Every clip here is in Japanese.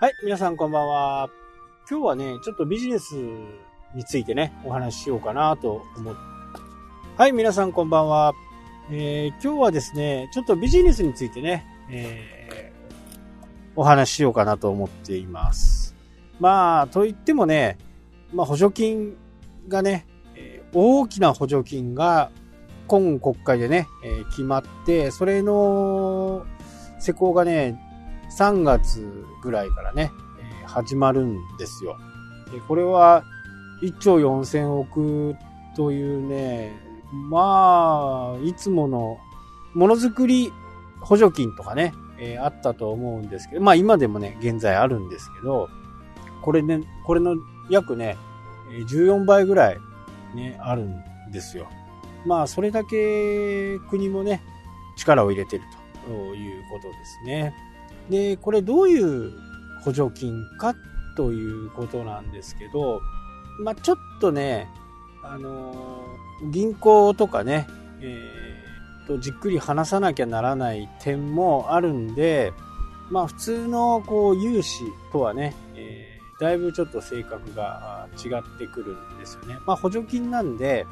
はい、皆さんこんばんは。今日はね、ちょっとビジネスについてね、お話ししようかなと思って。はい、皆さんこんばんは。えー、今日はですね、ちょっとビジネスについてね、えー、お話ししようかなと思っています。まあ、と言ってもね、まあ、補助金がね、大きな補助金が今国会でね、決まって、それの施行がね、3月ぐらいからね、え始まるんですよ。でこれは1兆4000億というね、まあ、いつものものづくり補助金とかね、え、あったと思うんですけど、まあ今でもね、現在あるんですけど、これね、これの約ね、14倍ぐらいね、あるんですよ。まあそれだけ国もね、力を入れてるということですね。で、これどういう補助金かということなんですけど、まあ、ちょっとね、あのー、銀行とかね、えー、とじっくり話さなきゃならない点もあるんで、まあ普通のこう融資とはね、えー、だいぶちょっと性格が違ってくるんですよね。まあ補助金なんで、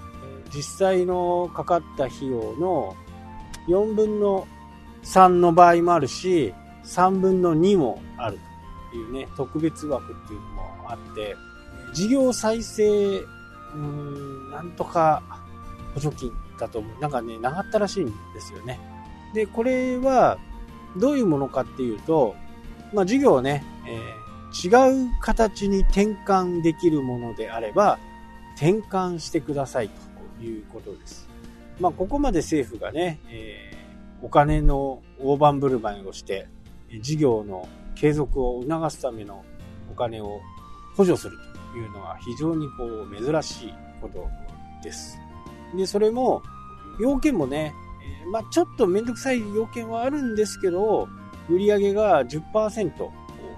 実際のかかった費用の4分の3の場合もあるし、3分の2もあるというね、特別枠っていうのもあって、事業再生、うーん、なんとか補助金だと思う。なんかね、長ったらしいんですよね。で、これは、どういうものかっていうと、まあ、事業をね、えー、違う形に転換できるものであれば、転換してくださいということです。まあ、ここまで政府がね、えー、お金の大盤振る舞いをして、事業の継続を促すためのお金を補助するというのは非常にこう珍しいことです。で、それも要件もね、まあ、ちょっとめんどくさい要件はあるんですけど、売上が10%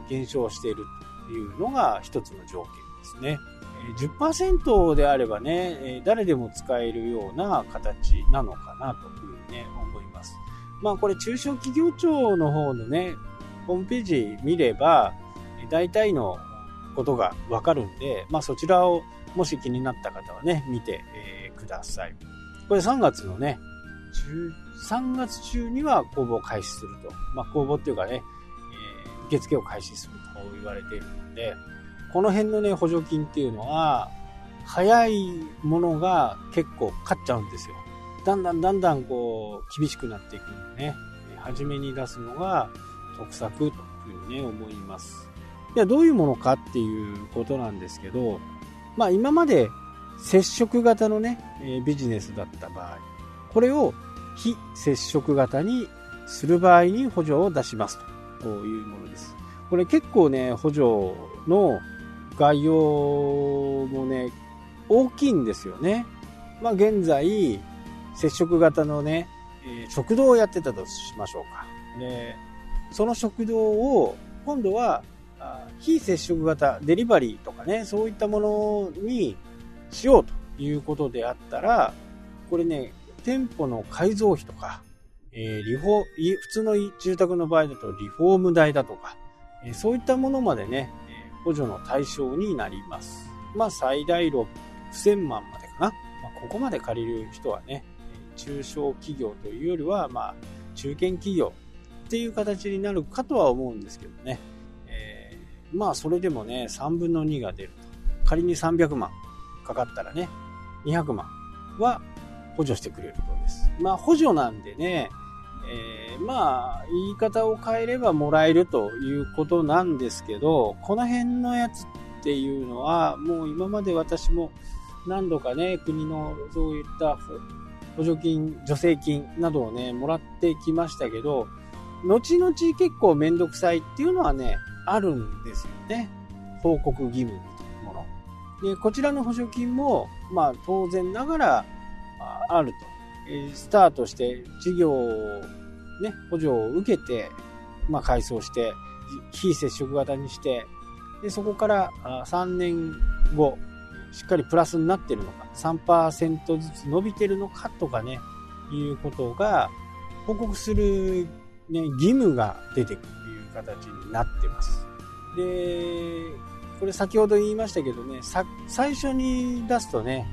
減少しているというのが一つの条件ですね。10%であればね、誰でも使えるような形なのかなというふうにね、思います。まあこれ中小企業庁の方のね、ホームページ見れば、大体のことがわかるんで、まあそちらをもし気になった方はね、見て、ください。これ3月のね、3月中には公募を開始すると。まあ公募っていうかね、え、受付を開始すると言われているので、この辺のね、補助金っていうのは、早いものが結構勝っちゃうんですよ。だんだんだんだんこう、厳しくなっていくのでね、初めに出すのが得策というふうにね、思います。じゃあどういうものかっていうことなんですけど、まあ今まで接触型のね、ビジネスだった場合、これを非接触型にする場合に補助を出しますというものです。これ結構ね、補助の概要もね、大きいんですよね。まあ現在、接触型のね、え、食堂をやってたとしましょうか。で、その食堂を今度は非接触型、デリバリーとかね、そういったものにしようということであったら、これね、店舗の改造費とか、えー、リフォ普通の住宅の場合だとリフォーム代だとか、えー、そういったものまでね、補助の対象になります。まあ最大6000万までかな。まあ、ここまで借りる人はね、中小企業というよりは、まあ、中堅企業っていう形になるかとは思うんですけどね。えー、まあ、それでもね、3分の2が出ると。仮に300万かかったらね、200万は補助してくれるとです。まあ、補助なんでね、えー、まあ、言い方を変えればもらえるということなんですけど、この辺のやつっていうのは、もう今まで私も何度かね、国のそういった補助金、助成金などをね、もらってきましたけど、後々結構めんどくさいっていうのはね、あるんですよね。報告義務みたいなもの。で、こちらの補助金も、まあ当然ながら、あると。スタートして事業をね、補助を受けて、まあ改装して、非接触型にして、で、そこから3年後、しっかりプラスになってるのか、3%ずつ伸びてるのかとかね、いうことが報告する、ね、義務が出てくるという形になってます。で、これ先ほど言いましたけどね、最初に出すとね、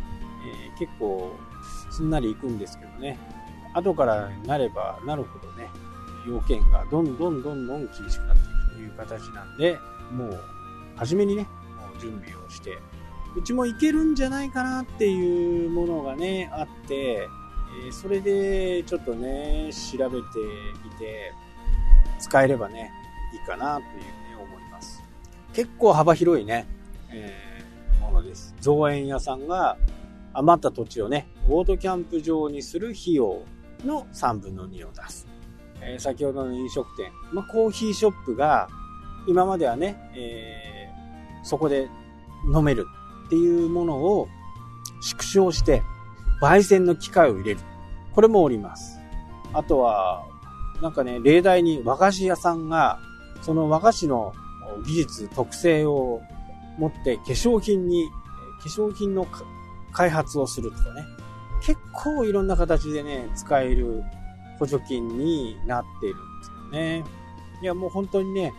えー、結構すんなりいくんですけどね、後からなればなるほどね、要件がどんどんどんどん厳しくなっていくという形なんで、もう、初めにね、準備をして、うちもいけるんじゃないかなっていうものがね、あって、え、それでちょっとね、調べてみて、使えればね、いいかなというふうに思います。結構幅広いね、えー、ものです。造園屋さんが余った土地をね、オートキャンプ場にする費用の3分の2を出す。えー、先ほどの飲食店、まあ、コーヒーショップが今まではね、えー、そこで飲めるっていうものを縮小して、焙煎の機械を入れる。これもおります。あとは、なんかね、例題に和菓子屋さんが、その和菓子の技術、特性を持って化粧品に、化粧品の開発をするとかね。結構いろんな形でね、使える補助金になっているんですよね。いや、もう本当にね、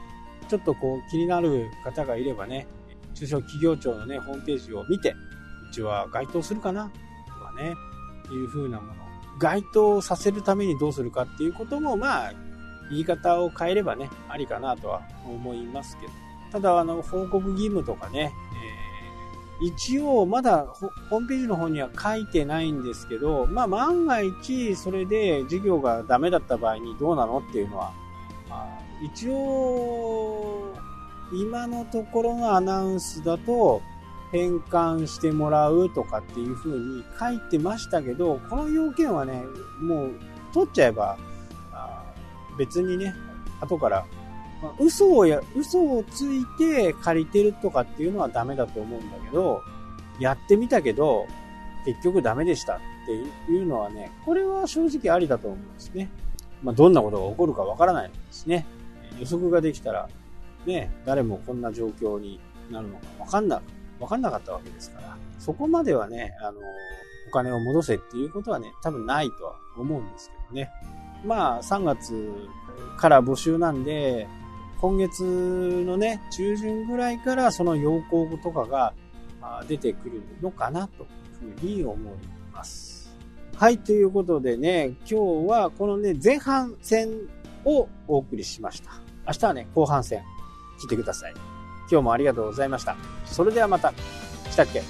ちょっとこう気になる方がいればね、中小企業庁のね、ホームページを見て、うちは該当するかなとかね、いう風なもの。該当させるためにどうするかっていうことも、まあ、言い方を変えればね、ありかなとは思いますけど。ただ、あの、報告義務とかね、えー、一応、まだホームページの方には書いてないんですけど、まあ、万が一、それで事業がダメだった場合にどうなのっていうのは、まあ、一応、今のところのアナウンスだと、返還してもらうとかっていう風に書いてましたけど、この要件はね、もう取っちゃえば、別にね、後から、ま、嘘をや、嘘をついて借りてるとかっていうのはダメだと思うんだけど、やってみたけど、結局ダメでしたっていうのはね、これは正直ありだと思うんですね。まあ、どんなことが起こるかわからないですね。予測ができたら、ね、誰もこんな状況になるのかわかんな、わかんなかったわけですから、そこまではね、あの、お金を戻せっていうことはね、多分ないとは思うんですけどね。まあ、3月から募集なんで、今月のね、中旬ぐらいからその要項とかが出てくるのかなというふうに思います。はい、ということでね、今日はこのね、前半戦をお送りしました。明日はね、後半戦、聞いてください。今日もありがとうございました。それではまた。したっけ？